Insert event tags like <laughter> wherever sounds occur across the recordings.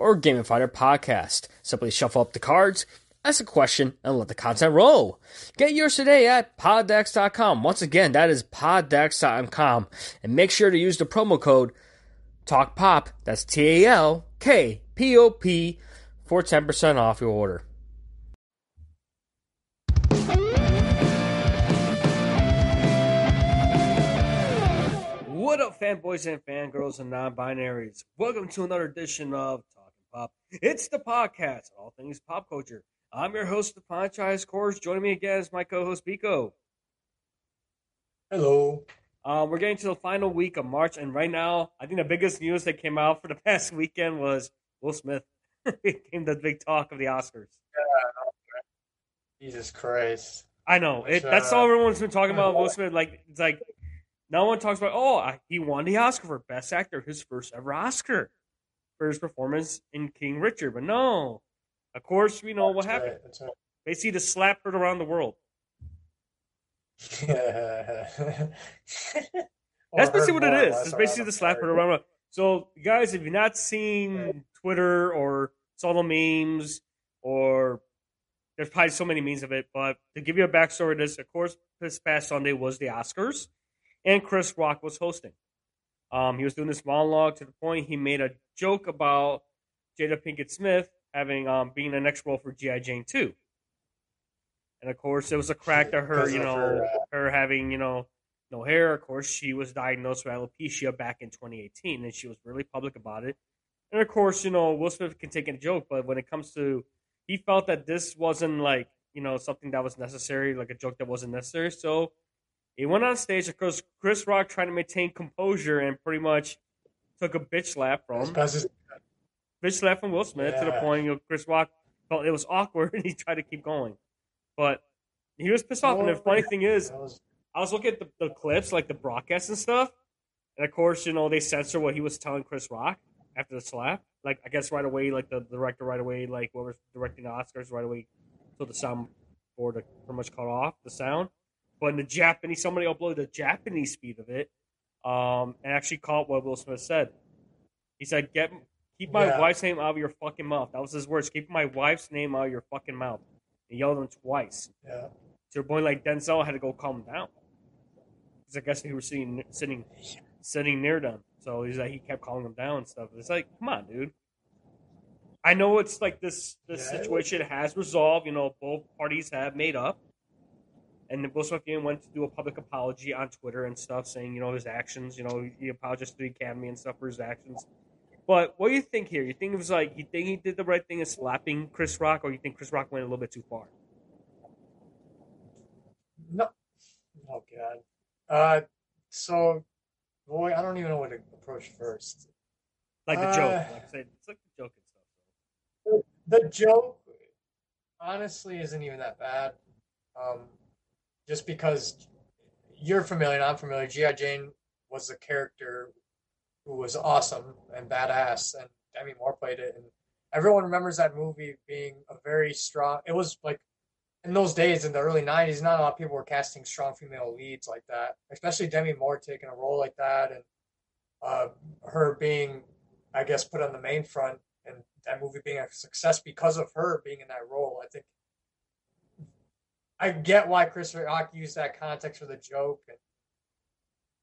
or gamify their podcast. Simply shuffle up the cards, ask a question, and let the content roll. Get yours today at poddecks.com. Once again, that is poddecks.com. And make sure to use the promo code TALKPOP, that's T A L K P O P, for 10% off your order. What up, fanboys and fangirls and non binaries? Welcome to another edition of Pop. It's the podcast, all things pop culture. I'm your host, the franchise course. Joining me again is my co host, Biko. Hello. Uh, we're getting to the final week of March, and right now, I think the biggest news that came out for the <laughs> past weekend was Will Smith <laughs> became the big talk of the Oscars. Jesus Christ. I know it. That's uh, all everyone's been talking about. Will Smith, like it's like no one talks about. Oh, I- he won the Oscar for Best Actor, his first ever Oscar for his performance in King Richard. But no, of course, we know what That's happened. right, That's right. Basically, the slap heard around the world. <laughs> That's That's basically what it is. It's basically the slap heard around. the world. So, guys, if you've not seen Twitter or saw the memes, or there's probably so many memes of it, but to give you a backstory, this of course this past Sunday was the Oscars, and Chris Rock was hosting. Um, he was doing this monologue to the point he made a joke about Jada Pinkett Smith having um being the next role for GI Jane two, and of course it was a crack to her, you know, her, uh, her having you know no hair. Of course, she was diagnosed with alopecia back in 2018, and she was really public about it. And of course, you know Will Smith can take a joke, but when it comes to he felt that this wasn't like you know something that was necessary, like a joke that wasn't necessary. So he went on stage. Of course, Chris Rock trying to maintain composure and pretty much took a bitch slap from bitch slap from Will Smith to the point you know Chris Rock felt it was awkward <laughs> and he tried to keep going, but he was pissed off. And the funny thing is, was- I was looking at the, the clips, like the broadcasts and stuff, and of course, you know, they censor what he was telling Chris Rock after the slap. Like, I guess right away, like the, the director right away, like whoever's directing the Oscars right away, so the sound board to pretty much cut off the sound. But in the Japanese, somebody uploaded the Japanese speed of it, um, and actually caught what Will Smith said. He said, "Get keep my Yeah. wife's name out of your fucking mouth." That was his words. Keep my wife's name out of your fucking mouth. He yelled at him twice yeah. to a point like Denzel had to go calm down. Because I guess he was sitting sitting sitting near them. So he's like he kept calling him down and stuff. It's like, come on, dude. I know it's like this this Yeah. situation has resolved, you know, both parties have made up. And then Will Smith even went to do a public apology on Twitter and stuff, saying, you know, his actions, you know, he apologized to the Academy and stuff for his actions. But what do you think here? You think it was like you think he did the right thing in slapping Chris Rock, or you think Chris Rock went a little bit too far? No. Oh God. Uh, so, boy, I don't even know what to approach first. Like the Uh, joke. Like I said, it's like the joke and stuff. The joke, honestly, isn't even that bad. Um, just because you're familiar, and I'm familiar. G.I. Jane was a character who was awesome and badass, and Demi Moore played it, and everyone remembers that movie being a very strong. It was like in those days in the early '90s, not a lot of people were casting strong female leads like that, especially Demi Moore taking a role like that, and uh, her being, I guess, put on the main front, and that movie being a success because of her being in that role. I think I get why Chris Rock used that context for the joke and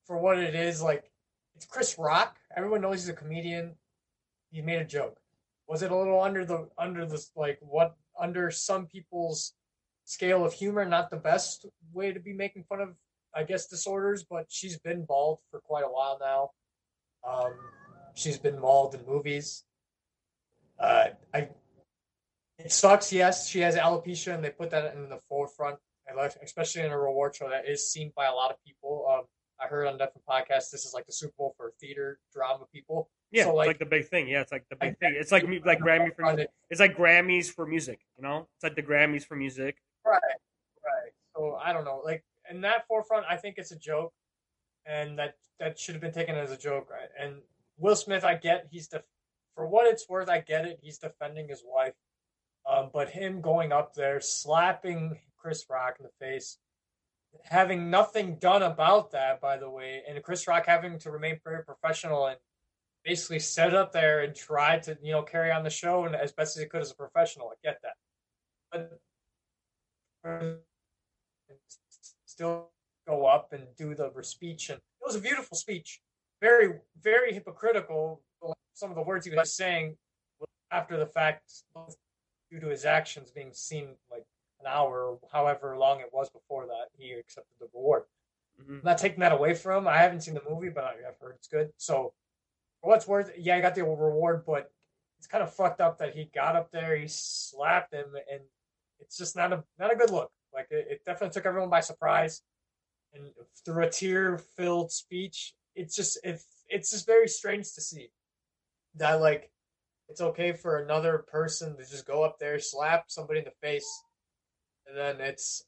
for what it is. Like it's Chris Rock. Everyone knows he's a comedian. He made a joke. Was it a little under the under the like what under some people's scale of humor? Not the best way to be making fun of, I guess, disorders. But she's been bald for quite a while now. Um, she's been mauled in movies. Uh, I it sucks. Yes, she has alopecia, and they put that in the forefront, especially in a reward show that is seen by a lot of people. Um, I heard on different podcasts this is like the Super Bowl for theater drama people. Yeah, So, it's like- like the big thing. Yeah, it's like the I big thing. It's like like <laughs> Grammy for it's like Grammys for music. You know, it's like the Grammys for music. Right, right. So I don't know. Like in that forefront, I think it's a joke, and that that should have been taken as a joke, right? And Will Smith, I get he's def- for what it's worth, I get it. He's defending his wife, um, but him going up there slapping Chris Rock in the face, having nothing done about that, by the way, and Chris Rock having to remain very professional and basically set up there and try to you know carry on the show and as best as he could as a professional. I get that, but still go up and do the speech and it was a beautiful speech very very hypocritical some of the words he was saying after the fact due to his actions being seen like an hour or however long it was before that he accepted the reward Mhm. I'm not taking that away from him. I haven't seen the movie, but I- I've heard it's good. So, for what's worth, yeah, I got the reward, but it's kind of fucked up that he got up there, he slapped him, and it's just not a not a good look. Like it, it definitely took everyone by surprise, and through a tear-filled speech, it's just it, it's just very strange to see that like it's okay for another person to just go up there, slap somebody in the face, and then it's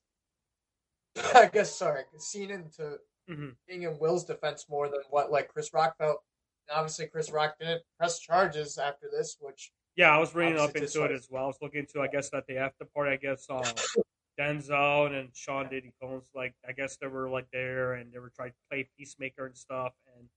<laughs> I guess sorry, seen into Mhm. being in Will's defense more than what like Chris Rock felt. And obviously, Chris Rock didn't press charges after this, which Yeah, I was reading up into it as well. I was looking into, I guess, that the after party, I guess, um, <laughs> Denzel and Sean Diddy Combs, like, I guess they were like there and they were trying to play peacemaker and stuff. And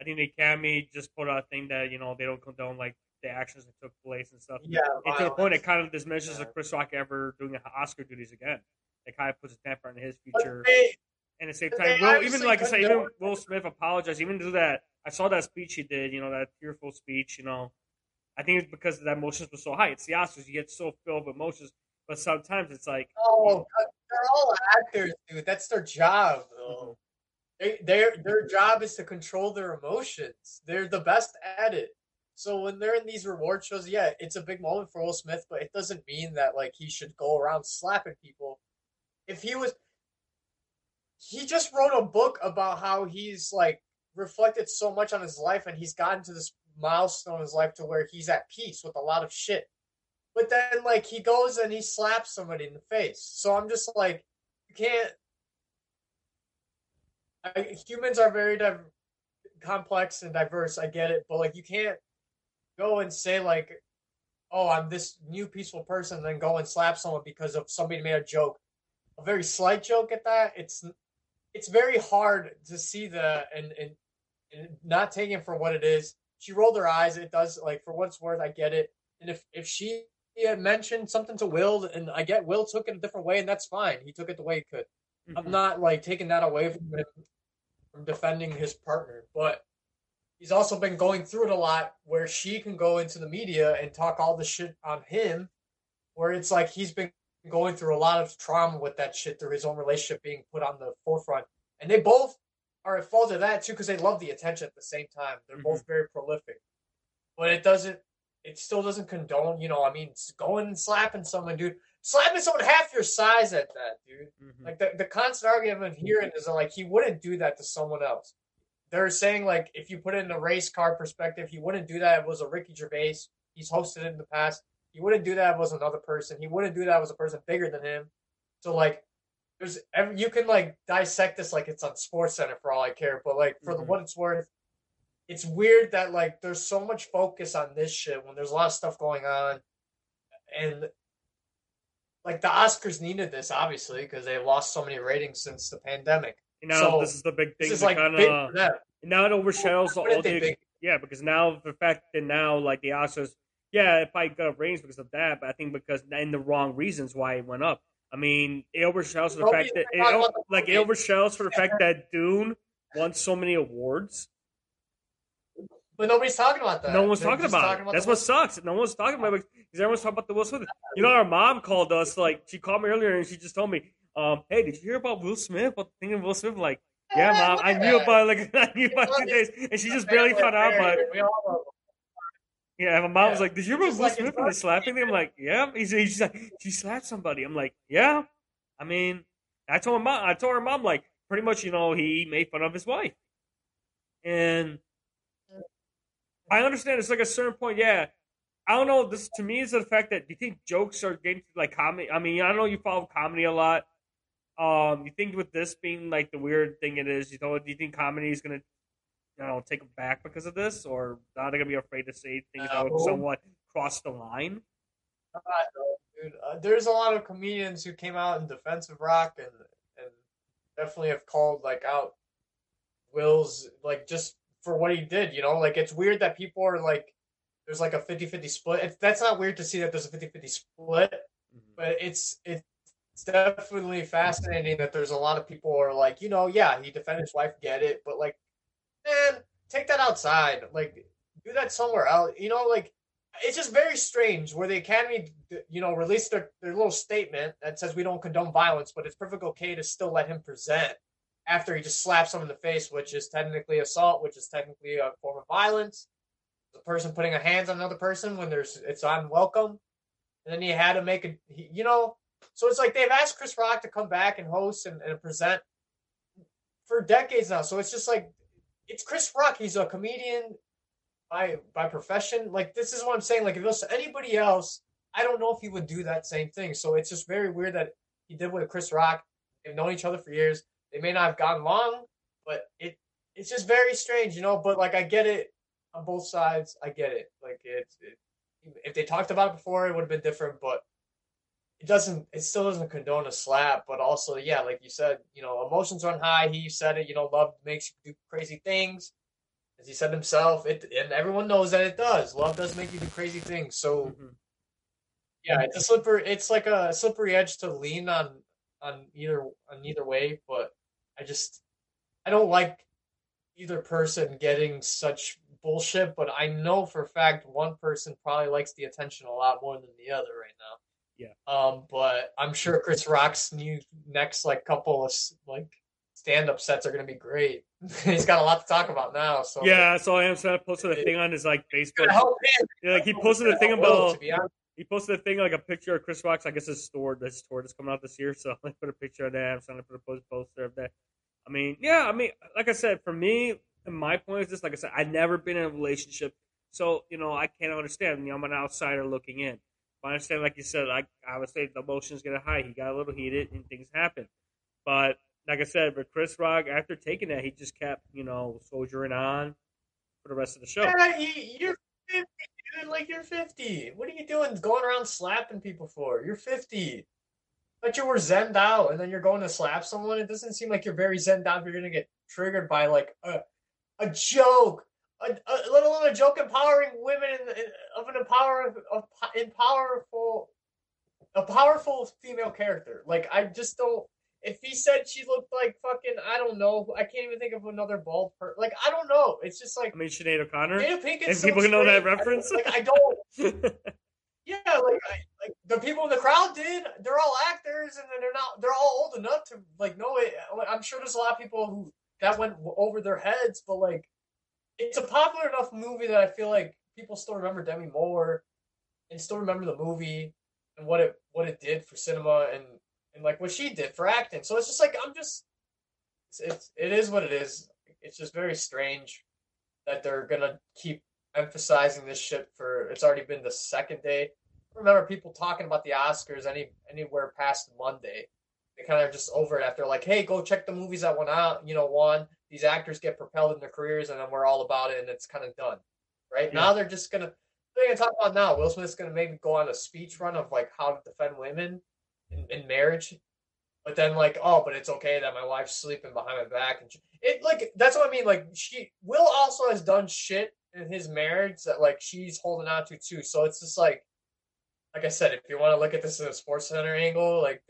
I think the Academy just put out a thing that you know they don't condone like the actions that took place and stuff. yeah, And to the point, it kind of diminishes Yeah. Chris Rock ever doing Oscar duties again. It kind of puts a damper on his future. they- And at the same time, Will, even like I say, even Will Smith apologized. Even to that, I saw that speech he did. You know, that tearful speech. You know, I think it's because the emotions were so high. It's the Oscars; you get so filled with emotions. But sometimes it's like, Oh, they're all actors, dude. That's their job, though. Mm-hmm. They, their their job is to control their emotions. They're the best at it. So when they're in these reward shows, yeah, it's a big moment for Will Smith, but it doesn't mean that like he should go around slapping people. If he was, he just wrote a book about how he's like reflected so much on his life, and he's gotten to this milestone in his life to where he's at peace with a lot of shit. But then, like, he goes and he slaps somebody in the face. So I'm just like, you can't. I, humans are very div- complex and diverse. I get it, but like, you can't go and say like, "Oh, I'm this new peaceful person," and then go and slap someone because of somebody made a joke, a very slight joke at that. It's it's very hard to see the and and, and not taking it for what it is. She rolled her eyes. It does like for what it's worth. I get it. And if if she had mentioned something to Will, and I get Will took it a different way, and that's fine. He took it the way he could. I'm mhm. not like taking that away from him from defending his partner, but he's also been going through it a lot where she can go into the media and talk all the shit on him, where it's like he's been going through a lot of trauma with that shit through his own relationship being put on the forefront. And they both are at fault of that too because they love the attention at the same time. They're both very prolific. But it doesn't it still doesn't condone, you know, I mean, going and slapping someone, dude. Slapping someone half your size at that, dude. Mhm. Like the, the constant argument I'm hearing is that, like he wouldn't do that to someone else. They're saying like if you put it in a race car perspective, he wouldn't do that if it was a Ricky Gervais. He's hosted it in the past. He wouldn't do that if it was another person. He wouldn't do that if it was a person bigger than him. So like there's every, you can like dissect this like it's on Sports Center for all I care, but like for the Mhm. what it's worth, it's weird that like there's so much focus on this shit when there's a lot of stuff going on, and like the Oscars needed this obviously because they lost so many ratings since the pandemic. And now So, this is the big thing. This is like kinda, big for them. now it overshadows all What did the yeah because now the fact that now like the Oscars yeah it probably got ratings because of that but I think because and the wrong reasons why it went up. I mean it overshadows the fact that it, like it overshadows for the fact that Dune won so many awards. But nobody's talking about that. No one was They're talking about talking it. That's what sucks. No one's talking about it because everyone's talking about the Will Smith. You know, our mom called us. Like she called me earlier and she just told me, um, "Hey, did you hear about Will Smith? About the thing of Will Smith?" I'm like, yeah, mom, I knew about like I knew about two days, and she just barely found out But it. We all love them. Yeah, my mom was like, "Did you hear about Will like Smith and the slapping thing?" I'm like, "Yeah." He's, he's like, "She slapped somebody." I'm like, "Yeah." I mean, I told my mom. I told her mom like pretty much, you know, he made fun of his wife, and I understand. It's like a certain point. Yeah, I don't know. This to me is the fact that do you think jokes are getting like comedy? I mean, I don't know. You follow comedy a lot. Um, you think with this being like the weird thing it is, you know, do you think comedy is gonna, you know, take them back because of this, or are they gonna be afraid to say things that would somewhat cross the line? Uh, dude, uh, there's a lot of comedians who came out in defense of Rock and and definitely have called like out Will's like just for what he did. You know, like it's weird that people are like there's like a 50-50 split. It's, that's not weird to see that there's a 50-50 split, mm-hmm. but it's it's definitely fascinating that there's a lot of people are like, you know, yeah, he defended his wife, get it, but like, man, take that outside, like, do that somewhere else. You know, like, it's just very strange where the academy, you know, released their, their little statement that says we don't condone violence, but it's perfectly okay to still let him present after he just slaps someone in the face, which is technically assault, which is technically a form of violence. The person putting a hands on another person when there's it's unwelcome, and then he had to make a, you know, so it's like they've asked Chris Rock to come back and host and, and present for decades now. So it's just like it's Chris Rock. He's a comedian by by profession. Like this is what I'm saying. Like if it was anybody else, I don't know if he would do that same thing. So it's just very weird that he did with Chris Rock. They've known each other for years. They may not have gotten long, but it it's just very strange, you know. But like I get it on both sides. I get it. Like it's it, if they talked about it before, it would have been different. But it doesn't it still doesn't condone a slap but also yeah like you said you know emotions run high. He said it you know love makes you do crazy things. As he said himself it and everyone knows that it does. Love does make you do crazy things. So mm-hmm. yeah it's a slippery it's like a slippery edge to lean on on either on either way but i just i don't like either person getting such bullshit but i know for a fact one person probably likes the attention a lot more than the other right now yeah. Um, but I'm sure Chris Rock's new next like couple of like stand up sets are gonna be great. <laughs> He's got a lot to talk about now. So yeah, so I am so I posted a thing on his like Facebook. Yeah, like he posted a thing about. He posted a thing like a picture of Chris Rock's. I guess his store, this tour that's coming out this year. <laughs> So I put a picture of that. I'm trying to put a post poster of that. I mean, yeah. I mean, like I said, for me, my point is this. Like I said, I've never been in a relationship, so you know I can't understand. You know, I'm an outsider looking in. I understand, like you said, like I would say the emotions get high. He got a little heated and things happen. But like I said, but Chris Rock, after taking that, he just kept, you know, soldiering on for the rest of the show. Yeah, you're 50, dude. Like, you're 50. What are you doing going around slapping people for? You're 50. But you were zened out and then you're going to slap someone. It doesn't seem like you're very zened out. You're going to get triggered by, like, a, a joke a, a, let alone a joke empowering women in, in, of an empower of, in powerful a powerful female character. Like I just don't. If he said she looked like fucking, I don't know. I can't even think of another bald person. Like I don't know. It's just like I mean Sinead O'Connor. Jada Pinkett. And people can know that reference. I, like I don't. <laughs> yeah, like I, like the people in the crowd did. They're all actors, and they're not. They're all old enough to like know it. I'm sure there's a lot of people who that went over their heads, but like it's a popular enough movie that I feel like people still remember Demi Moore and still remember the movie and what it what it did for cinema and and like what she did for acting. So it's just like I'm just it's, it's it is what it is. It's just very strange that they're gonna keep emphasizing this shit for it's already been the second day. I remember people talking about the Oscars any anywhere past Monday. They kind of just over it after like, hey, go check the movies that went out, you know, one. these actors get propelled in their careers, and then we're all about it, and it's kind of done. Right yeah. now, they're just gonna. They're gonna talk about now. Will Smith's gonna maybe go on a speech run of like how to defend women in, in marriage, but then like, oh, but it's okay that my wife's sleeping behind my back, and she, it like that's what I mean. Like she, Will also has done shit in his marriage that like she's holding on to too. So it's just like, like I said, if you want to look at this in a sports center angle, like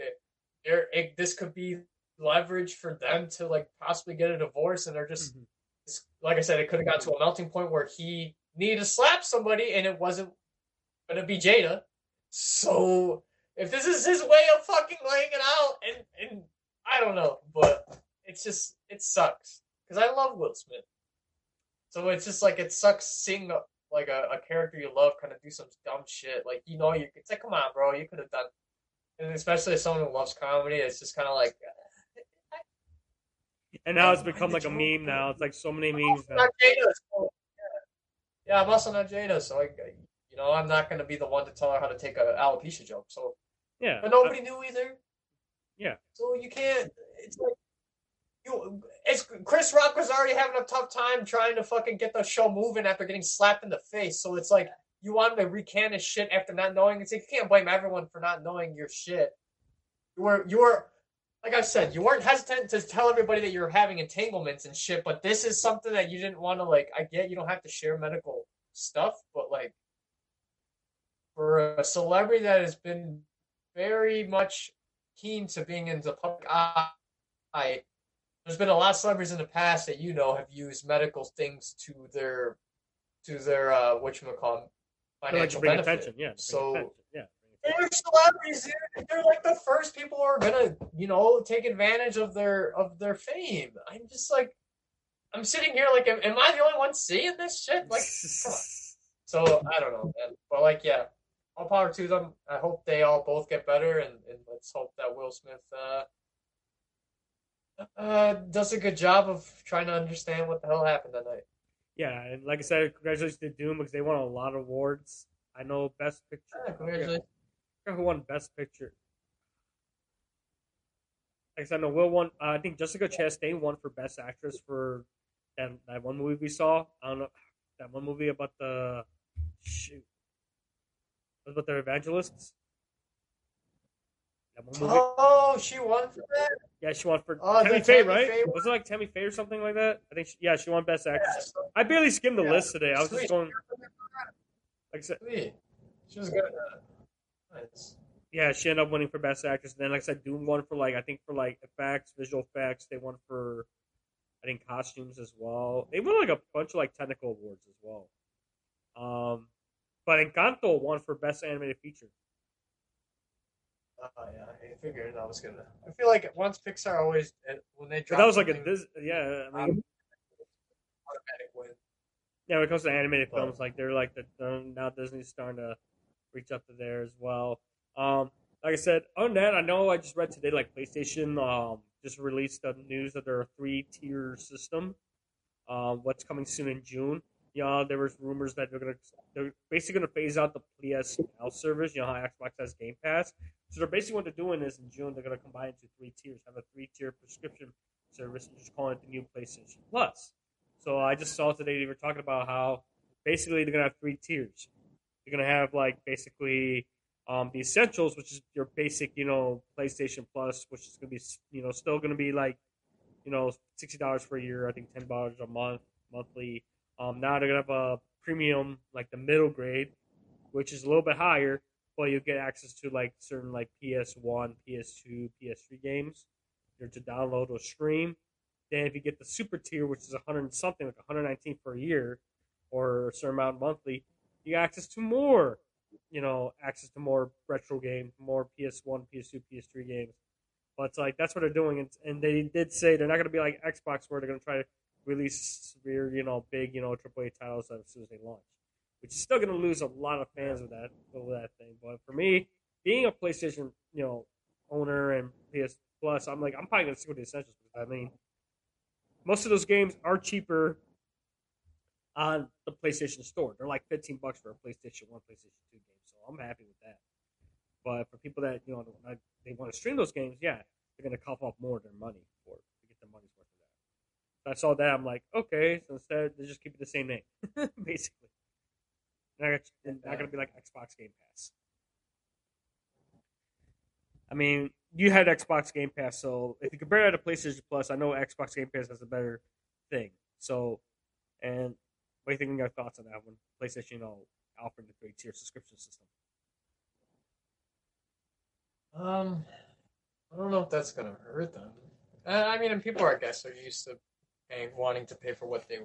there, this could be leverage for them to like possibly get a divorce, and they're just mm-hmm. like I said, it could have got to a melting point where he needed to slap somebody, and it wasn't gonna be Jada. So if this is his way of fucking laying it out, and and I don't know, but it's just it sucks because I love Will Smith. So it's just like it sucks seeing like a, a character you love kind of do some dumb shit. Like you know, you it's like come on, bro, you could have done. And especially as someone who loves comedy, it's just kind of like uh, and now it's become like a meme now. It's like so many memes now. yeah, I'm also not Jada, so I, you know, I'm not gonna be the one to tell her how to take a alopecia joke. So Yeah. but nobody knew either. Yeah. So you can't. It's like you. It's Chris Rock was already having a tough time trying to fucking get the show moving after getting slapped in the face. So it's like you want him to recant his shit after not knowing. It's like you can't blame everyone for not knowing your shit. You were you were like I said, you weren't hesitant to tell everybody that you're having entanglements and shit, but this is something that you didn't want to like. I get you don't have to share medical stuff, but like for a celebrity that has been very much keen to being in the public eye, there's been a lot of celebrities in the past that you know have used medical things to their to their uh what you call Like financial bring benefit. attention. Yeah. So attention, yeah. they're celebrities. They're, they're like the first people who are gonna, you know, take advantage of their of their fame. I'm just like, I'm sitting here like, am, am I the only one seeing this shit? Like. So I don't know, man. But like, yeah, all power to them. I hope they all both get better, and, and let's hope that Will Smith uh, uh, does a good job of trying to understand what the hell happened that night. Yeah, and like I said, congratulations to Dune because they won a lot of awards. I know Best Picture. Yeah, congratulations. I who won Best Picture. Like I said, I know Will won. Uh, I think Jessica Chastain won for Best Actress for that, that one movie we saw. I don't know that one movie about the shoot. About the evangelists? That one movie. Oh, she won for that. Yeah, she won for Oh, Tammy Faye, right? Faye? Was it like Tammy Faye or something like that? I think. She, yeah, she won Best Actress. Yeah, so- I barely skimmed the Yeah. list today. I was just going. Like I said, Sweet. She was good. Nice. yeah, she ended up winning for Best Actress. And then, like I said, Dune won for like I think for like effects, visual effects. They won for I think costumes as well. They won like a bunch of like technical awards as well. Um, but Encanto won for Best Animated Feature. Oh yeah, I figured I was gonna. I feel like once Pixar always uh, when they But drop that was like a Dis- yeah. I mean, Um, automatic win. yeah, when it comes to animated Well- films, like they're like the they're- now Disney's starting to reach up to there as well. Um, like I said, on that, I know I just read today like PlayStation um just released the news that they're a three tier system. Um, what's coming soon in June? You know, there was rumors that they're gonna they're basically gonna phase out the PS Now service. You know how Xbox has Game Pass, so they're basically what they're doing is in June they're gonna combine into three tiers, have a three tier prescription service, and just calling it the new PlayStation Plus. So I just saw today they were talking about how basically they're gonna have three tiers. They're gonna have like basically um, the essentials, which is your basic, you know, PlayStation Plus, which is gonna be you know still gonna be like you know sixty dollars for a year. I think ten dollars a month monthly. Um, now they're gonna have a premium, like the middle grade, which is a little bit higher, but you get access to like certain like PS1, PS2, PS3 games. They're to download or stream. Then if you get the super tier, which is 100 and something, like 119 for a year, or a certain amount monthly, you get access to more, you know, access to more retro games, more PS1, PS2, PS3 games. But it's like that's what they're doing, and, and they did say they're not going to be like Xbox, where they're going to try to release severe, you know, big, you know, AAA titles as soon as they launch, which is still going to lose a lot of fans with that over that thing. But for me, being a PlayStation, you know, owner and PS Plus, I'm like I'm probably going to stick with the essentials I mean, most of those games are cheaper on the PlayStation Store. They're like 15 bucks for a PlayStation One, PlayStation Two game, so I'm happy with that. But for people that you know they want to stream those games, yeah, they're going to cough up more of their money for it to get their money's worth of that. I saw that, I'm like, okay, so instead they just keep it the same name, <laughs> basically. Not, not going to be like Xbox Game Pass. I mean, you had Xbox Game Pass, so if you compare that to PlayStation Plus, I know Xbox Game Pass has a better thing. So, and what do you think? Your thoughts on that one? PlayStation, you know, offering the three tier subscription system. Um, I don't know if that's gonna hurt them. I mean, and people, I guess, are used to paying, wanting to pay for what they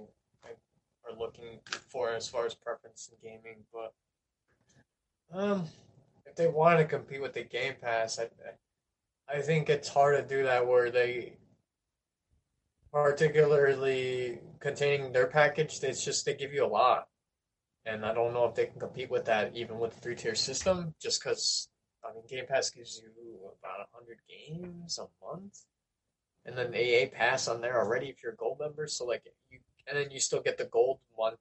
are looking for as far as preference in gaming. But um, if they want to compete with the Game Pass, I, I think it's hard to do that where they, particularly containing their package, it's just they give you a lot. And I don't know if they can compete with that even with the three tier system, just because I mean, Game Pass gives you about hundred games a month, and then AA Pass on there already if you're a gold member. So like you, and then you still get the gold month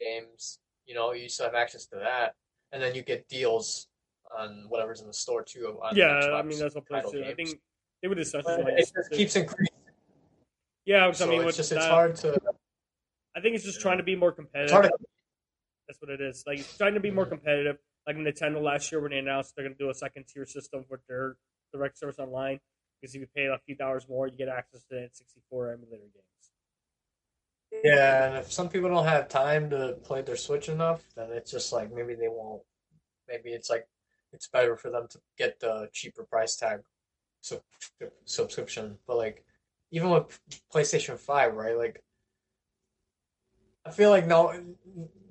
games, you know, you still have access to that, and then you get deals on whatever's in the store too. yeah, Xbox I mean that's what PlayStation. I think they would just. It just keeps increasing. Yeah, so I mean, it's just it's hard to. I think it's just trying to be more competitive. To... That's what it is. Like trying to be more competitive. Like Nintendo last year when they announced they're going to do a second tier system with their direct service online, because if you pay a few dollars more, you get access to N64 emulator games. Yeah, and if some people don't have time to play their Switch enough, then it's just like maybe they won't. Maybe it's like it's better for them to get the cheaper price tag sub- subscription. But like even with PlayStation Five, right? Like I feel like now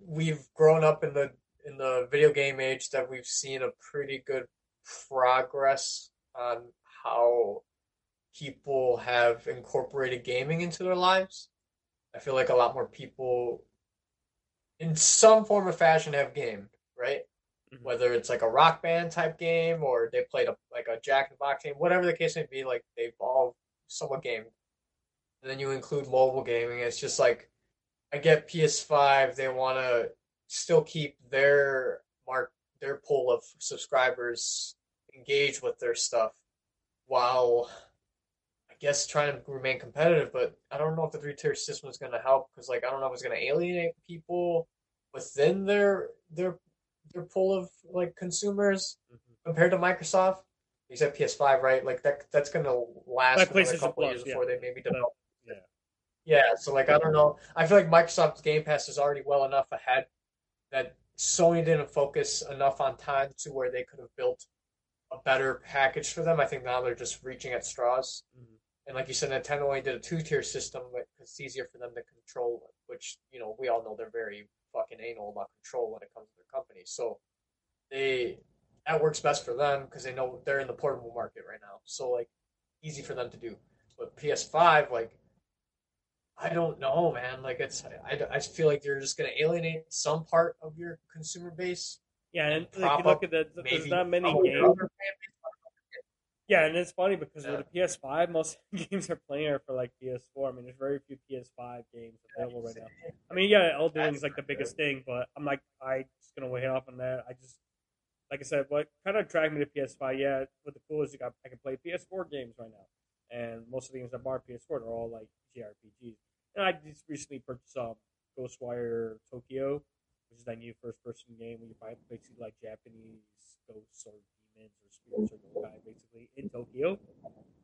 we've grown up in the in the video game age that we've seen a pretty good progress on how people have incorporated gaming into their lives. I feel like a lot more people in some form or fashion have game right? Mm-hmm. Whether it's like a rock band type game or they played a like a Jack in the Box game, whatever the case may be, like they've all somewhat gamed. And then you include mobile gaming. It's just like I get PS5. They want to still keep their mark their pool of subscribers engaged with their stuff, while guess trying to remain competitive. But I don't know if the three tier system is going to help because like I don't know if it's going to alienate people within their their their pool of like consumers mm-hmm. compared to Microsoft. You said PS5, right? Like that that's going to last a couple years before they maybe develop Yeah. yeah, so like I don't know. I feel like Microsoft's Game Pass is already well enough ahead that Sony didn't focus enough on time to where they could have built a better package for them. I think now they're just reaching at straws. Mm-hmm. And like you said, Nintendo only did a two tier system because it's easier for them to control, which you know we all know they're very fucking anal about control when it comes to their company. So they that works best for them because they know they're in the portable market right now. So like easy for them to do. But PS5, like I don't know, man. Like it's, I, I feel like you're just going to alienate some part of your consumer base. Yeah, and like, you look at that. there's not many games. Yeah, and it's funny because yeah. with the PS5, most <laughs> games are playing for like PS4. I mean, there's very few PS5 games available right now. I mean, yeah, Elden is like the biggest thing, but I'm like, I just gonna wait off on that. I just, like I said, what kind of dragged me to PS5? Yeah, what the cool is you got, I can play PS4 games right now and most of the games I bought PS4 are all like JRPGs. And I just recently purchased um, Ghostwire Tokyo, which is that new first-person game where you fight basically like Japanese ghosts or or or yokai basically in Tokyo,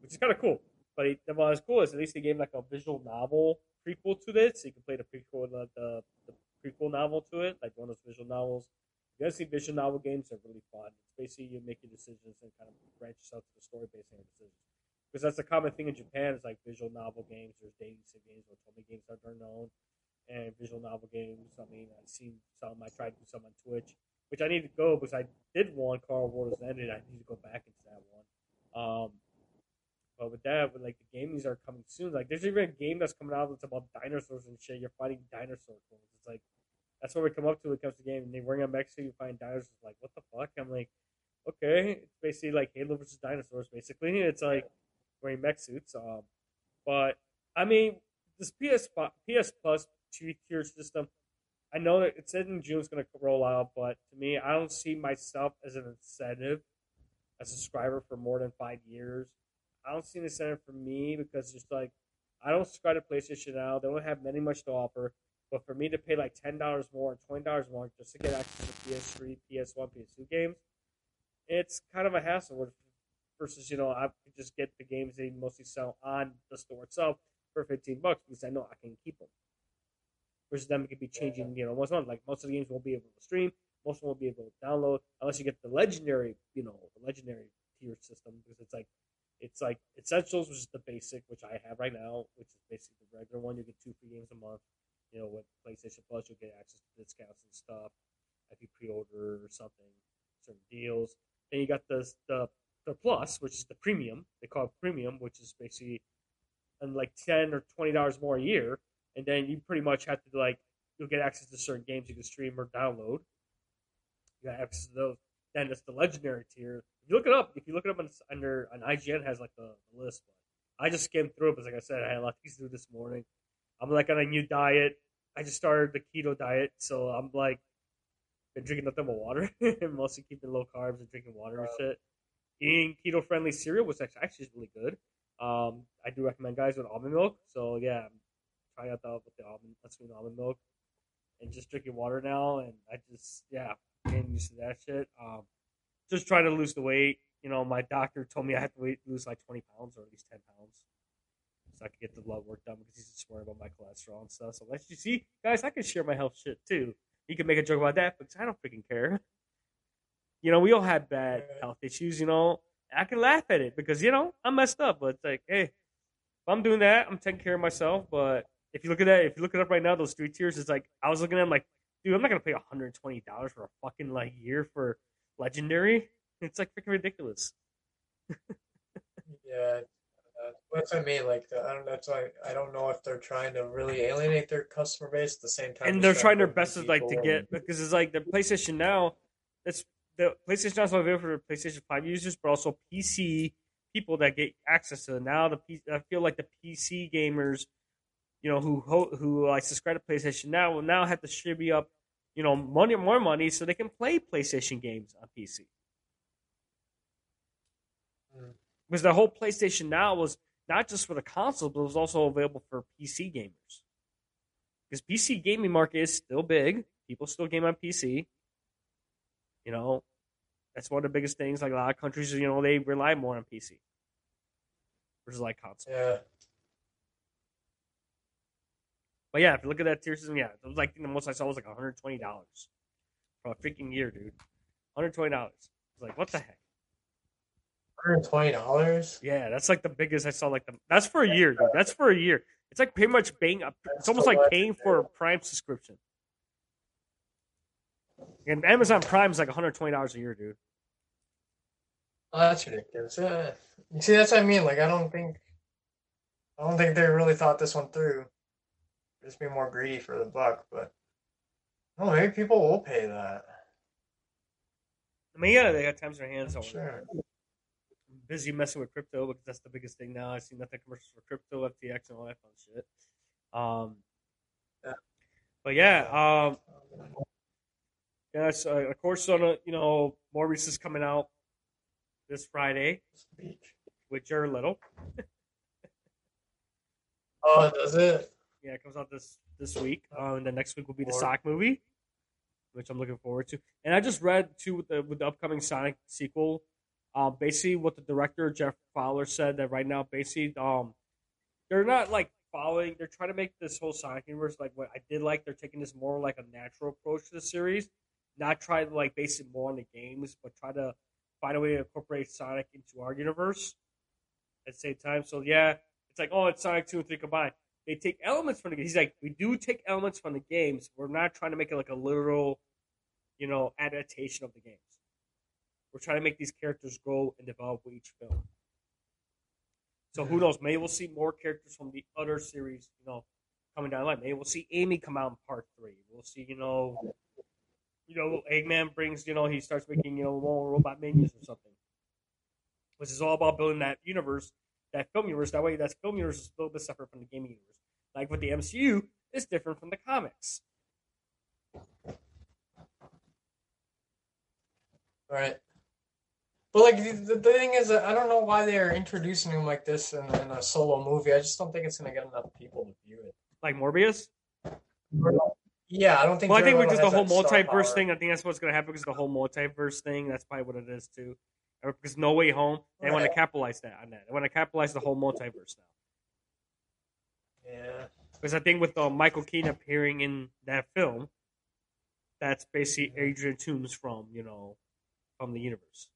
which is kind of cool. But it, what's cool is at least they gave like a visual novel prequel to this, so you can play the prequel, the, the, the prequel novel to it, like one of those visual novels. You guys see visual novel games they're really fun. It's basically you make your decisions and kind of branch yourself to the story based on your decisions because that's a common thing in Japan. Is like visual novel games, there's dating sim games, or otome games that are known, and visual novel games. I mean, I've seen some. I tried to do some on Twitch, which I need to go because I did one. Carl has ended. I need to go back into that one. Um, but with that, with like the gamings are coming soon. Like there's even a game that's coming out that's about dinosaurs and shit. You're fighting dinosaur clones. It's like that's what we come up to when it comes to game. And they bring up Mexico, you find dinosaurs. Like what the fuck? I'm like, okay, it's basically like Halo versus dinosaurs. Basically, it's like wearing mech suits. Um, but I mean, this PS PS Plus two tier system. I know that it said in June it's going to roll out, but to me, I don't see myself as an incentive a subscriber for more than five years. I don't see an incentive for me because it's like I don't subscribe to PlayStation now. They don't have many much to offer. But for me to pay like ten dollars more twenty dollars more just to get access to PS3, PS1, PS2 games, it's kind of a hassle versus you know I could just get the games they mostly sell on the store itself for fifteen bucks because I know I can keep them. Versus them it could be changing you know once a month. Like most of the games won't be able to stream, most of them won't be able to download unless you get the legendary you know the legendary tier system because it's like it's like essentials which is the basic which I have right now which is basically the regular one you get two free games a month. You know with PlayStation Plus you'll get access to discounts and stuff if you pre-order or something certain deals. Then you got the the the plus, which is the premium. They call it premium, which is basically and like ten or twenty dollars more a year, and then you pretty much have to like you'll get access to certain games you can stream or download. You got access to those. Then it's the legendary tier. If you look it up, if you look it up on, under an IGN has like the, the list. But I just skimmed through it because, like I said, I had a lot to do this morning. I'm like on a new diet. I just started the keto diet, so I'm like been drinking nothing but water, <laughs> and mostly keeping low carbs and drinking water and shit. Eating keto friendly cereal, which actually, actually is really good. Um, I do recommend guys with almond milk. So yeah, Trying out the with the almond, unsweetened almond milk, and just drinking water now. And I just yeah, getting used to that shit. Um, just trying to lose the weight. You know, my doctor told me I have to wait, lose like 20 pounds or at least 10 pounds so I could get the blood work done because he's just worried about my cholesterol and stuff. So let's you see, guys, I can share my health shit too. You can make a joke about that, but I don't freaking care. You know, we all have bad health issues. You know, I can laugh at it because you know I'm messed up. But it's like, hey, if I'm doing that, I'm taking care of myself. But if you look at that, if you look it up right now, those three tiers, it's like I was looking at them like, dude, I'm not gonna pay 120 dollars for a fucking like year for legendary. It's like freaking ridiculous. yeah, uh, that's what I mean. Like, I don't. That's why I don't know if they're trying to really alienate their customer base at the same time. And they're trying their best to like to get because it's like the PlayStation now. That's the PlayStation now is available for PlayStation Five users, but also PC people that get access to it. Now the I feel like the PC gamers, you know, who who like subscribe to PlayStation now will now have to shivvy up, you know, money or more money so they can play PlayStation games on PC. Mm because the whole PlayStation Now was not just for the console, but it was also available for PC gamers. Because PC gaming market is still big. People still game on PC. You know, that's one of the biggest things. Like a lot of countries, you know, they rely more on PC versus like console. Yeah. But yeah, if you look at that tier system, yeah, it was like the most I saw was like $120 for a freaking year, dude. $120. It's like, what the heck? Hundred twenty dollars. Yeah, that's like the biggest I saw. Like the that's for a year, dude. That's for a year. It's like pretty much paying. It's almost like paying for a Prime subscription. And Amazon Prime is like one hundred twenty dollars a year, dude. Oh, that's ridiculous. Uh, you see, that's what I mean. Like, I don't think, I don't think they really thought this one through. Just be more greedy for the buck, but no, maybe people will pay that. I mean, yeah, they got times in their hands. On. Sure busy messing with crypto because that's the biggest thing now. I see nothing commercials for crypto, FTX, and all that fun shit. Um, yeah. but yeah, um, yes, uh, of course, on a, you know, Morbius is coming out this Friday with Jared Leto. <laughs> oh, does it? Yeah, it comes out this this week. Uh, and the next week will be the Sonic movie, which I'm looking forward to. And I just read too with the with the upcoming Sonic sequel um, basically, what the director Jeff Fowler said that right now, basically, um, they're not like following. They're trying to make this whole Sonic universe like what I did like. They're taking this more like a natural approach to the series, not try to like base it more on the games, but try to find a way to incorporate Sonic into our universe at the same time. So yeah, it's like oh, it's Sonic two and three combined. They take elements from the. He's like, we do take elements from the games. We're not trying to make it like a literal, you know, adaptation of the games. We're trying to make these characters grow and develop with each film. So who knows? Maybe we'll see more characters from the other series, you know, coming down the line. Maybe we'll see Amy come out in part three. We'll see, you know, you know, Eggman brings, you know, he starts making, you know, more robot minions or something. Which is all about building that universe, that film universe. That way, that film universe is a little bit separate from the gaming universe. Like with the MCU, it's different from the comics. Right. But like the, the thing is, uh, I don't know why they're introducing him like this in, in, a solo movie. I just don't think it's gonna get enough people to view it. Like Morbius. Yeah, I don't think. Well, I think with just the whole multiverse thing, I think that's what's gonna happen because the whole multiverse thing. That's probably what it is too. Because No Way Home, they right. want to capitalize that on that. They want to capitalize the whole multiverse now. Yeah. Because I think with uh, Michael Keaton appearing in that film, that's basically Adrian Toomes from you know from the universe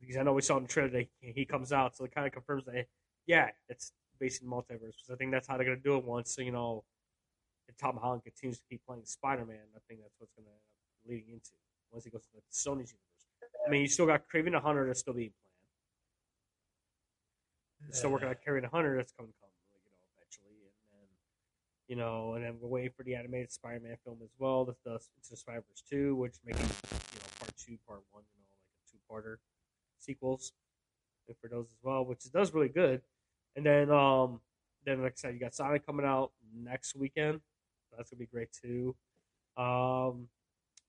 because I know we saw in the trailer that he comes out, so it kind of confirms that yeah, it's based in multiverse. Because I think that's how they're gonna do it once so you know, if Tom Holland continues to keep playing Spider Man. I think that's what's gonna end up leading into once he goes to the Sony's universe. I mean, you still got Kraven the Hunter that's still being planned. Still working on Kraven the Hunter that's coming to come, you know, eventually, and then you know, and then we're waiting for the animated Spider Man film as well. The, the Into the Spider Verse two, which making you know part two, part one, you know, like a two parter sequels for those as well, which does really good. And then um, then, like I said, you got Sonic coming out next weekend. That's gonna be great too. Um,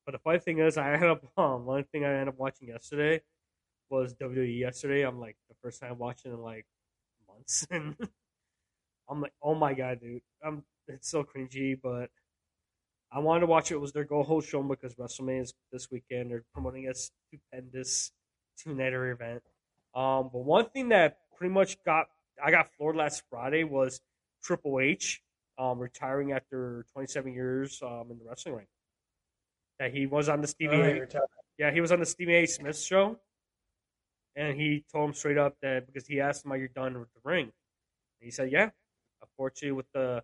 but the funny thing is, I <laughs> ended up um, one thing I ended up watching yesterday was WWE yesterday. I'm like the first time watching in like months, <laughs> and I'm like, oh my god, dude, I'm it's so cringy, but I wanted to watch it. it was their go host show because WrestleMania is this weekend. They're promoting a stupendous two nighter event. Um, but one thing that pretty much got I got floored last Friday was Triple H um, retiring after 27 years um, in the wrestling ring. He was on the oh, Stevie oh, A. Yeah, he was on the Stephen A. Smith show, and he told him straight up that because he asked him, "Are you done with the ring?" And he said, "Yeah." Unfortunately, with the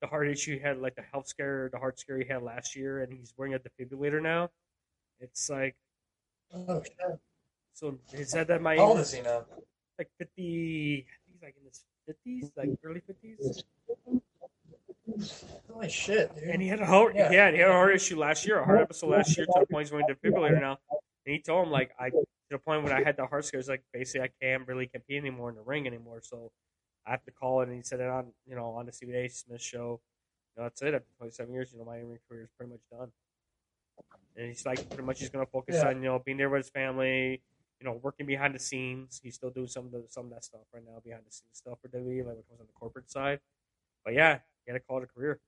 the heart issue he had, like the health scare, the heart scare he had last year, and he's wearing a defibrillator now. It's like, oh shit. So he said that my how old is he now? Like fifty, I think he's like in his fifties, like early fifties. Holy shit, dude! And he had a heart, yeah. yeah, he had a heart issue last year, a heart episode last year, to the point he's wearing defibrillator now. And he told him like I to the point when I had the heart scares, like basically I can't really compete anymore in the ring anymore. So I have to call it. And he said it on, you know, on the Stephen A. Smith show. You know, that's it. After 27 years, you know, my ring career is pretty much done. And he's like, pretty much, he's going to focus yeah. on, you know, being there with his family, you know, working behind the scenes. He's still doing some of the, some of that stuff right now, behind the scenes stuff for WWE, like what comes on the corporate side. But yeah, to call it a career.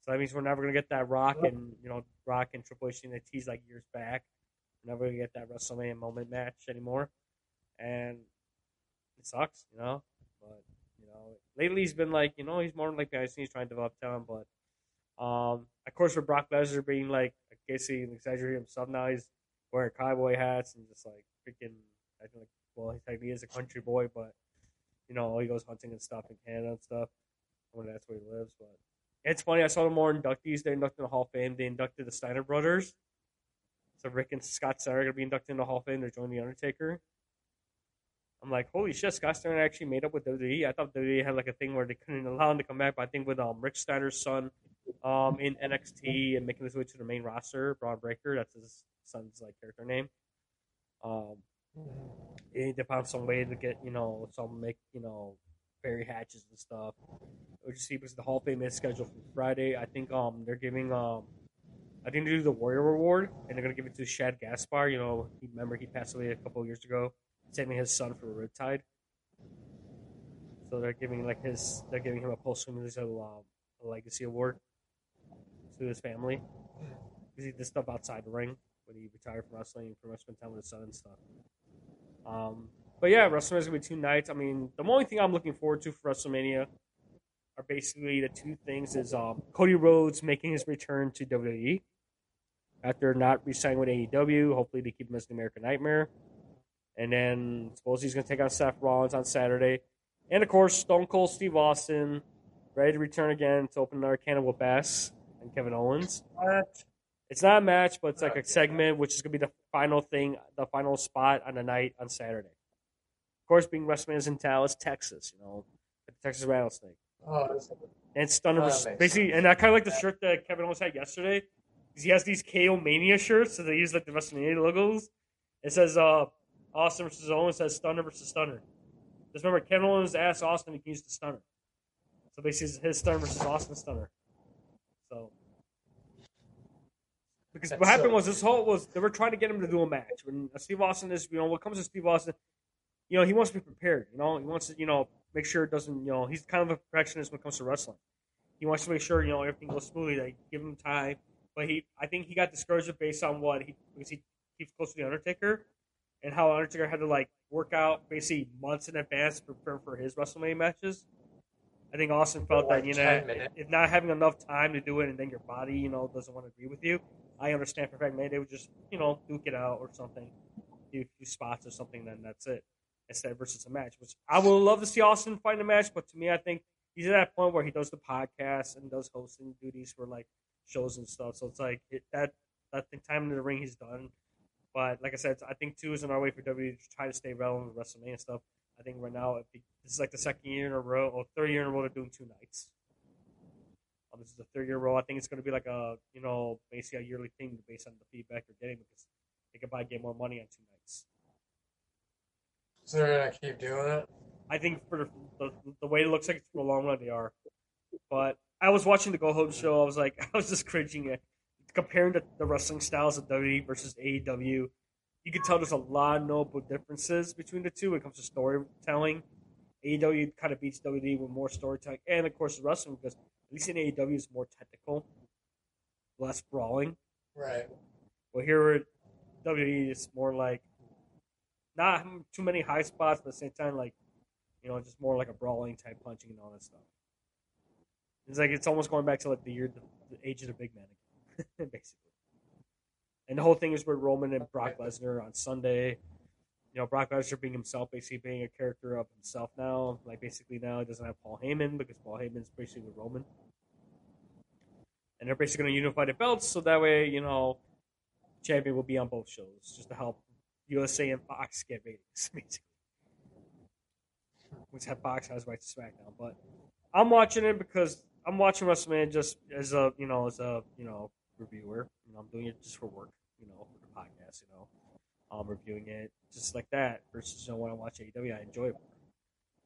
So that means we're never going to get that Rock and, you know, Rock and Triple H thing that teased like years back. We're never going to get that WrestleMania moment match anymore. And it sucks, you know. But you know, lately he's been like, you know, he's more like seen he's trying to develop talent, but um, of course, for Brock Lesnar being like, I guess he exaggerated himself now. He's wearing cowboy hats and just like freaking. I think like, well, he technically is a country boy, but you know, he goes hunting and stuff in Canada and stuff. When that's where he lives, but it's funny. I saw the more inductees. They inducted in the Hall of Fame. They inducted the Steiner brothers. So Rick and Scott Steiner are gonna be inducted in the Hall of Fame. They're joining the Undertaker. I'm like, holy shit, Scott Steiner actually made up with WWE. I thought WWE had like a thing where they couldn't allow him to come back, but I think with um, Rick Steiner's son um, in NXT and making his way to the main roster, Bron Breakker, that's his son's like character name. Um, they found some way to get you know some make you know Barry Hatches and stuff. See because the Hall of Fame is scheduled for Friday. I think um they're giving um I think they do the Warrior Award and they're gonna give it to Shad Gaspard. You know, remember he passed away a couple years ago saving his son from a riptide. So they're giving like his they're giving him a post um, a legacy award to his family because he did stuff outside the ring when he retired from wrestling and pretty much spent time with his son and stuff. Um, but yeah, WrestleMania is gonna be two nights. I mean, the only thing I'm looking forward to for WrestleMania are basically the two things: is um, Cody Rhodes making his return to WWE after not re-signing with AEW. Hopefully, they keep him as the American Nightmare. And then suppose he's going to take on Seth Rollins on Saturday. And of course, Stone Cold Steve Austin, ready to return again to open another can of whoop ass and Kevin Owens. What? It's not a match, but it's like a segment, which is going to be the final thing, the final spot on the night on Saturday. Of course, being WrestleMania in Dallas, Texas, you know, the Texas Rattlesnake. Oh, that's and Stunner oh, basically, and I kind of like the shirt that Kevin almost had yesterday. Because he has these KO Mania shirts, so they use like the WrestleMania logos. It says, uh, Austin versus Owens says Stunner versus Stunner. Just remember, Kevin Owens asked Austin if he can use the Stunner. So basically, his Stunner versus Austin Stunner. So. Because That's what happened so... was this whole was they were trying to get him to do a match. When Steve Austin is, you know, what comes to Steve Austin, you know, he wants to be prepared. You know, he wants to, you know, make sure it doesn't, you know, he's kind of a perfectionist when it comes to wrestling. He wants to make sure, you know, everything goes smoothly. They give him time, but he, I think he got discouraged based on what he because he keeps close to the Undertaker and how Undertaker had to like work out basically months in advance to prepare for his WrestleMania matches. I think Austin felt that you know if not having enough time to do it, and then your body you know doesn't want to agree with you. I understand for fact maybe they would just you know duke it out or something, do a few spots or something. Then that's it. Instead versus a match, which I would love to see Austin fight in a match, but to me, I think he's at that point where he does the podcast and does hosting duties for like shows and stuff. So it's like it, that time in the ring he's done. But like I said, I think two is in our way for WWE to try to stay relevant with WrestleMania and stuff. I think right now this is like the second year in a row or third year in a row they're doing two nights. Um, this is the third year in a row. I think it's going to be like a you know basically a yearly thing based on the feedback they're getting because they could buy get more money on two nights. So they're gonna keep doing it. I think for the, the, way it looks like for the long run they are. But I was watching the Go Home show. I was like, <laughs> I was just cringing at comparing the, the wrestling styles of WWE versus AEW. You can tell there's a lot of notable differences between the two when it comes to storytelling. AEW kind of beats WWE with more storytelling, and of course the wrestling because at least in AEW is more technical, less brawling. Right. Well, here WWE, it's more like not too many high spots, but at the same time, like you know, just more like a brawling type punching and all that stuff. It's like it's almost going back to like the year, the, the age of the big man, <laughs> basically. And the whole thing is with Roman and Brock Lesnar on Sunday. You know, Brock Lesnar being himself, basically being a character of himself now. Like basically now he doesn't have Paul Heyman because Paul Heyman's basically with Roman. And they're basically going to unify the belts so that way, you know, champion will be on both shows just to help USA and Fox get ratings, <laughs> basically. Which have Fox has right to SmackDown, but I'm watching it because I'm watching WrestleMania just as a you know as a you know reviewer. You know, I'm doing it just for work. You know, for the podcast. You know, I'm reviewing it just like that. Versus you know when I watch AEW, I enjoy it.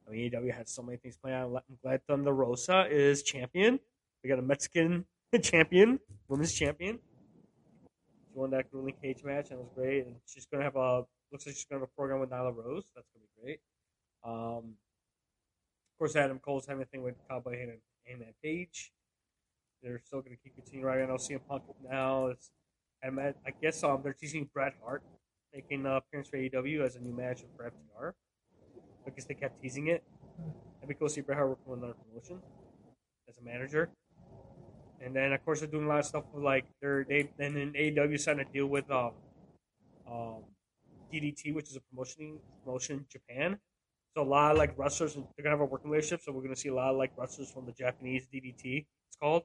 I mean, AEW had so many things planned. I'm glad Thunder Rosa is champion. We got a Mexican <laughs> champion, women's champion. She won that grueling cage match and it was great. And she's gonna have a looks like she's gonna have a program with Nyla Rose. That's gonna be great. Um, of course, Adam Cole's having a thing with Cowboy and Hangman Page. They're still gonna keep continuing right I now. CM Punk now and I guess um they're teasing Bret Hart making an appearance for AEW as a new manager for FTR because they kept teasing it. And we go see Bret Hart working on another promotion as a manager. And then of course they're doing a lot of stuff with like they're they and then AEW signed a deal with um um DDT, which is a promotion promotion in Japan. So a lot of like wrestlers they're gonna have a working relationship. So we're gonna see a lot of like wrestlers from the Japanese DDT, it's called,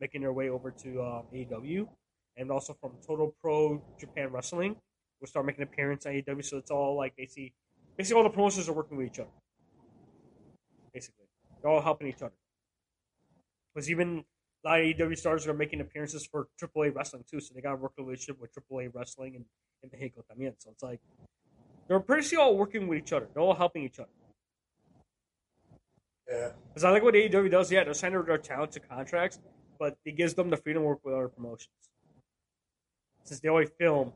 making their way over to um, AEW, and also from Total Pro Japan Wrestling, will start making an appearance on AEW. So it's all like they basically, basically all the promotions are working with each other. Basically, they're all helping each other. Because even a lot of AEW stars are making appearances for AAA wrestling too, so they got a working relationship with AAA wrestling and, and Mexico también. So it's like they're pretty all working with each other. They're all helping each other. Yeah. Because I like what AEW does. Yeah, they're signing their talent to contracts, but it gives them the freedom to work with other promotions. Since they only film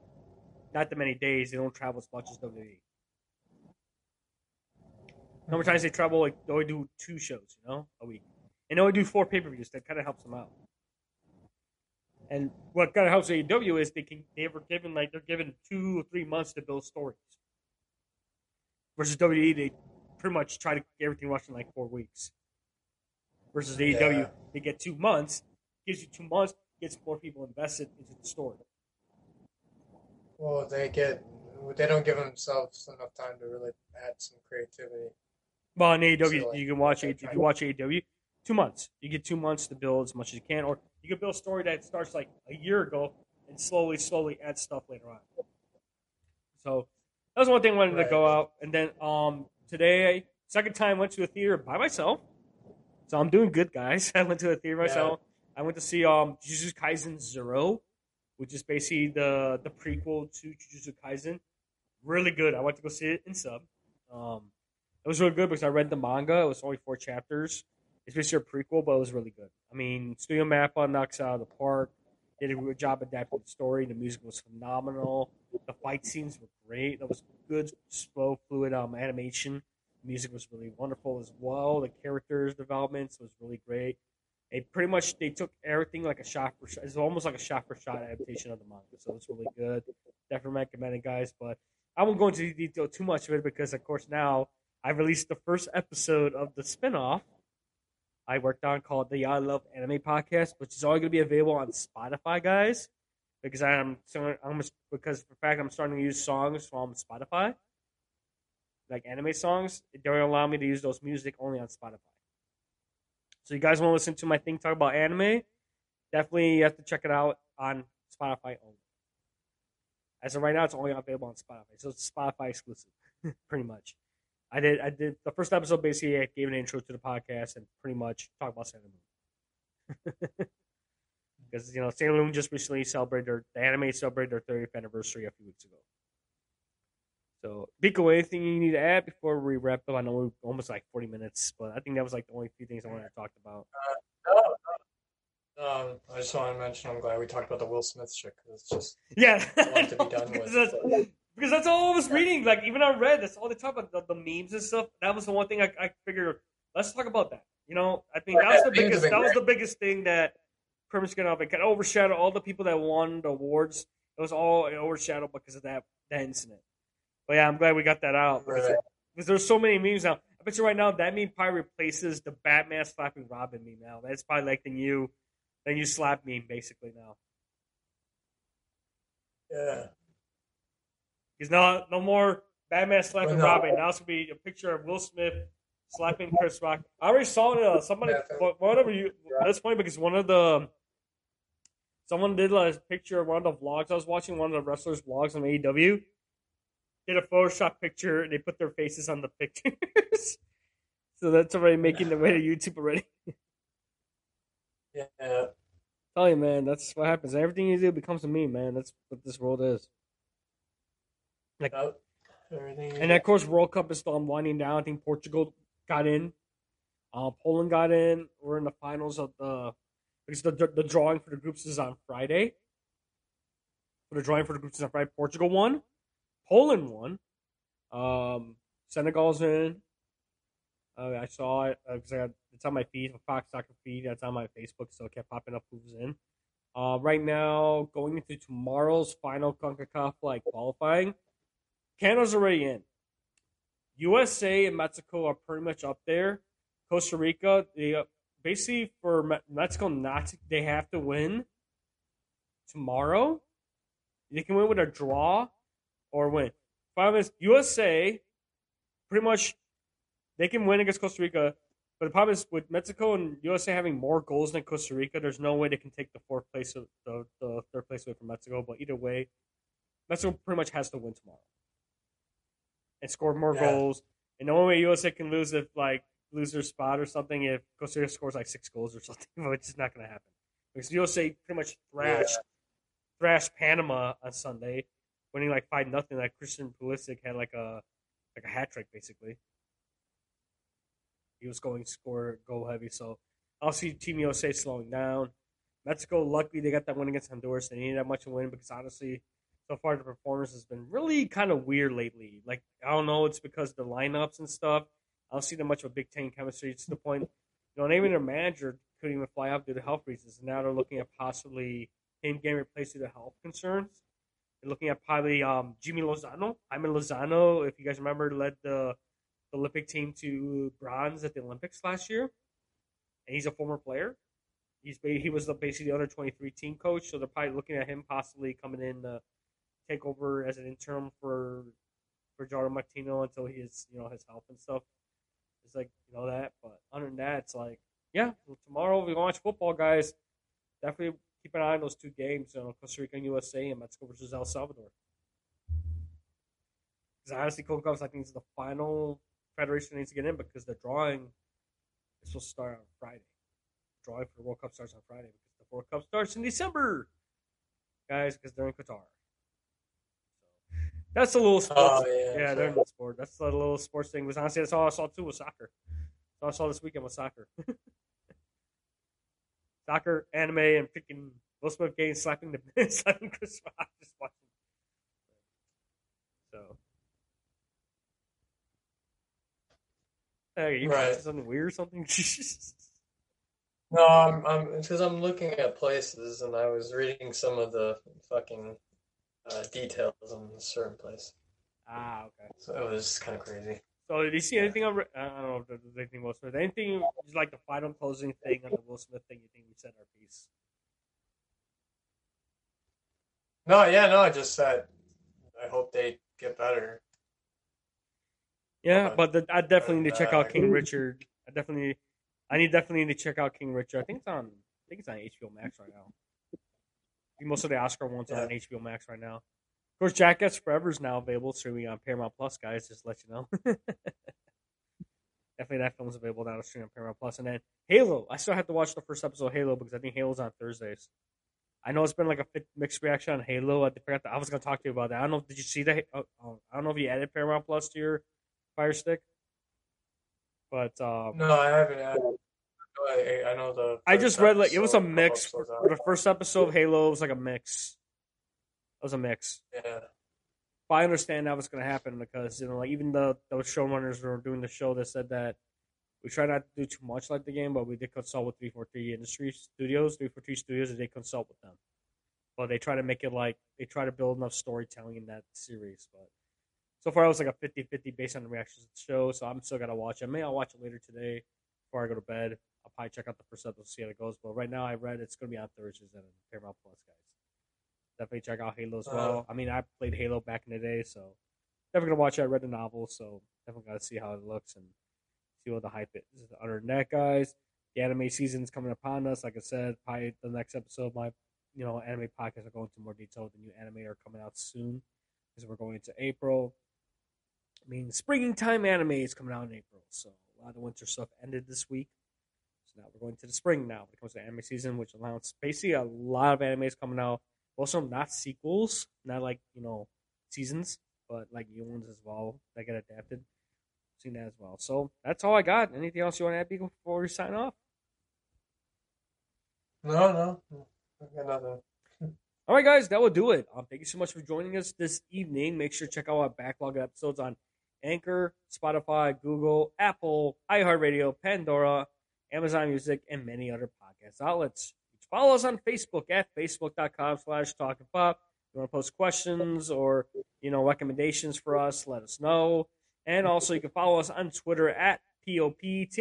not that many days, they don't travel as much as WWE. How many times they travel? Like they only do two shows, you know, a week, and they only do four pay per views. That kind of helps them out. And what kind of helps AEW is they can they were given like they're given two or three months to build stories. Versus WWE, they pretty much try to get everything rushed in like four weeks. Versus AEW, yeah. they get two months, gives you two months, gets more people invested into the story. Well, they get they don't give themselves enough time to really add some creativity. Well, in AEW, so, like, you can watch if you watch AEW, two months. You get two months to build as much as you can, or you can build a story that starts like a year ago and slowly, slowly add stuff later on. So that was one thing I wanted right. to go out. And then um, today, second time, went to a theater by myself. So I'm doing good, guys. <laughs> I went to a theater myself. Yeah. I went to see um, Jujutsu Kaisen Zero, which is basically the the prequel to Jujutsu Kaisen. Really good. I went to go see it in sub. Um, it was really good because I read the manga. It was only four chapters. It's basically a prequel, but it was really good. I mean, Studio Mappa knocks out of the park. Did a good job adapting the story. The music was phenomenal. The fight scenes were great. That was good, slow, fluid um, animation. The music was really wonderful as well. The characters developments was really great. It pretty much they took everything like a shot for shot. It's almost like a shot for shot adaptation of the manga, so it's really good. Definitely recommend it, guys. But I won't go into detail too much of it because, of course, now I released the first episode of the spinoff I worked on called the I Love Anime Podcast, which is only going to be available on Spotify, guys. Because I'm, I'm because for fact I'm starting to use songs from Spotify, like anime songs. They don't allow me to use those music only on Spotify. So you guys want to listen to my thing talk about anime? Definitely you have to check it out on Spotify only. As of right now, it's only available on Spotify, so it's Spotify exclusive, <laughs> pretty much. I did. I did the first episode. Basically, I gave an intro to the podcast and pretty much talk about Sailor Moon. <laughs> because you know Sailor Moon just recently celebrated their the anime celebrated their 30th anniversary a few weeks ago. So, Biko, anything you need to add before we wrap up? I know we're almost like 40 minutes, but I think that was like the only few things I wanted to talk about. Uh, no, no. Um, I just want to mention I'm glad we talked about the Will Smith shit because it's just yeah to be done <laughs> with. That's, because that's all I was reading. Like even I read that's all they talk about the, the memes and stuff. That was the one thing I, I figured. Let's talk about that. You know, I think that was the biggest. That was the biggest thing that pretty much got It kind of overshadow all the people that won the awards. It was all overshadowed because of that that incident. But yeah, I'm glad we got that out because, right. because there's so many memes now. I bet you right now that meme probably replaces the Batman slapping Robin meme now. That's probably like the new, the new slap meme basically now. Yeah. Because no, no more Batman slapping no. Robin. Now it's gonna be a picture of Will Smith slapping Chris Rock. I already saw it. Uh, somebody, whatever you. That's funny because one of the someone did a picture of one of the vlogs I was watching. One of the wrestlers' vlogs on AEW did a Photoshop picture and they put their faces on the pictures. <laughs> so that's already making the way to YouTube already. <laughs> yeah. Tell you, man, that's what happens. Everything you do becomes a meme, man. That's what this world is. Like, oh, and of course, World Cup is still winding down. I think Portugal got in. Uh, Poland got in. We're in the finals of the because the the drawing for the groups is on Friday. For the drawing for the groups is on Friday. Portugal won. Poland won. Um, Senegal's in. Uh, I saw it because uh, it's on my feed, my Fox Soccer feed. That's on my Facebook, so it kept popping up who's in. Uh, right now, going into tomorrow's final CONCACAF like qualifying, Canada's already in. USA and Mexico are pretty much up there. Costa Rica, they uh, basically for Mexico not to, they have to win tomorrow. They can win with a draw or win. Problem is USA pretty much they can win against Costa Rica, but the problem is with Mexico and USA having more goals than Costa Rica, there's no way they can take the fourth place of the, the third place away from Mexico. But either way, Mexico pretty much has to win tomorrow and score more yeah. goals. And the only way USA can lose if like lose their spot or something if Costa Rica scores like six goals or something, <laughs> which is not going to happen because USA pretty much thrashed yeah. thrashed Panama on Sunday, winning like five nothing. Like Christian Pulisic had like a like a hat trick basically. He was going score goal heavy, so I'll see Team USA slowing down. Mexico, luckily they got that win against Honduras. They needed that much to win because honestly, so far the performance has been really kind of weird lately. Like I don't know, it's because the lineups and stuff. I don't see that much of a Big Ten chemistry. It's to the point, you know, even their manager couldn't even fly out due to health reasons. And now they're looking at possibly him getting replaced due to health concerns. They're looking at probably um, Jimmy Lozano. Jaime Lozano, if you guys remember, led the, the Olympic team to bronze at the Olympics last year, and he's a former player. He's he was the, basically the under twenty three team coach, so they're probably looking at him possibly coming in. Uh, take over as an interim for for Gerardo Martino until he's you know his health and stuff. It's like you know that, but other than that, it's like yeah. Well, tomorrow we watch football, guys. Definitely keep an eye on those two games, you know, Costa Rica and USA, and Mexico versus El Salvador. Because honestly, CONCACAF, I think is the final federation needs to get in because the drawing is supposed to start on Friday. The drawing for the World Cup starts on Friday because the World Cup starts in December, guys, because they're in Qatar. That's a little oh, sports. Oh, yeah, yeah they're in sport. That's a little sports thing. Was honestly that's all I saw too was soccer. That's all I saw this weekend was soccer. <laughs> soccer, anime, and freaking Will Smith getting slapping the <laughs> slapping Chris Rock. Just watching. So. Hey, you right. something weird or something? <laughs> no, I'm, I'm because I'm looking at places and I was reading some of the fucking uh, details in a certain place. Ah, okay. So it was kind of crazy. So did you see anything on? I don't know if there's anything Will Smith. Anything like the final closing thing on the Will Smith thing? You think we said our piece? No, yeah, no. I just said I hope they get better. Yeah, but, but the, I definitely need to check out King <laughs> Richard. I definitely, I need definitely need to check out King Richard. I think it's on. I think it's on HBO Max right now most of the Oscar ones yeah. are on HBO Max right now. Of course, Jackass Forever is now available streaming on Paramount Plus, guys. Just to let you know. <laughs> Definitely, that film's available now to stream on Paramount Plus. And then Halo. I still have to watch the first episode of Halo because I think Halo's on Thursdays. I know it's been like a mixed reaction on Halo. I forgot that I was going to talk to you about that. I don't know. Did you see that? Oh, oh, I don't know if you added Paramount Plus to your Fire Stick, but um, no, I haven't. Added. I, I know the. I just read like it was a mix for, the first episode of Halo. It was like a mix. It was a mix. Yeah. But I understand that was going to happen because you know, like even the those showrunners were doing the show that said that we try not to do too much like the game, but we did consult with 343 Industry Studios, 343 Studios, and they consult with them. But they try to make it like they try to build enough storytelling in that series. But so far, it was like a 50 50 based on the reactions to the show. So I'm still going to watch it. Maybe I'll watch it later today before I go to bed. I'll probably check out the first episode, see how it goes. But right now, I read it's going to be on Thursdays and Paramount Plus, guys. Definitely check out Halo as well. Uh, I mean, I played Halo back in the day, so definitely gonna watch it. I read the novel, so definitely gotta see how it looks and see what the hype is. Other than that, guys, the anime season's coming upon us. Like I said, probably the next episode of my you know anime podcast will go into more detail. The new anime are coming out soon because we're going into April. I mean, springtime anime is coming out in April, so a lot of the winter stuff ended this week. Now we're going to the spring now when it comes to anime season, which allows basically a lot of animes coming out also, not sequels, not like you know seasons, but like new ones as well that get adapted. seen that as well. So that's all I got. Anything else you want to add before we sign off? No, no, I nothing. <laughs> All right, guys, that will do it. Um, thank you so much for joining us this evening. Make sure to check out our backlog episodes on Anchor, Spotify, Google, Apple, iHeartRadio, Pandora, Amazon Music, and many other podcast outlets. Follow us on Facebook at facebook.com slash talking pop. You want to post questions or, you know, recommendations for us, let us know. And also you can follow us on Twitter at P-O-P-T-A-L-K-I-N.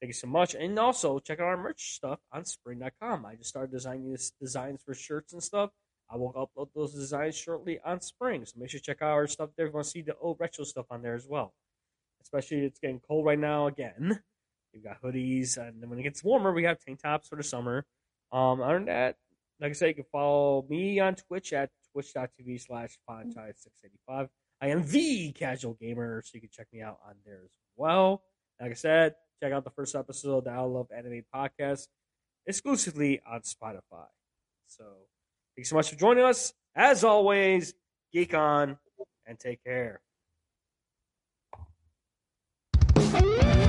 Thank you so much. And also check out our merch stuff on spring.com. I just started designing this designs for shirts and stuff. I will upload those designs shortly on spring. So make sure to check out our stuff there. If you want to see the old retro stuff on there as well. Especially it's getting cold right now again. We've got hoodies, and then when it gets warmer, we have tank tops for the summer. Um, other than that, like I said, you can follow me on Twitch at twitch.tv slash ponchai685. I am the casual gamer, so you can check me out on there as well. Like I said, check out the first episode of the I Love Anime podcast exclusively on Spotify. So, thanks so much for joining us. As always, geek on and take care. Música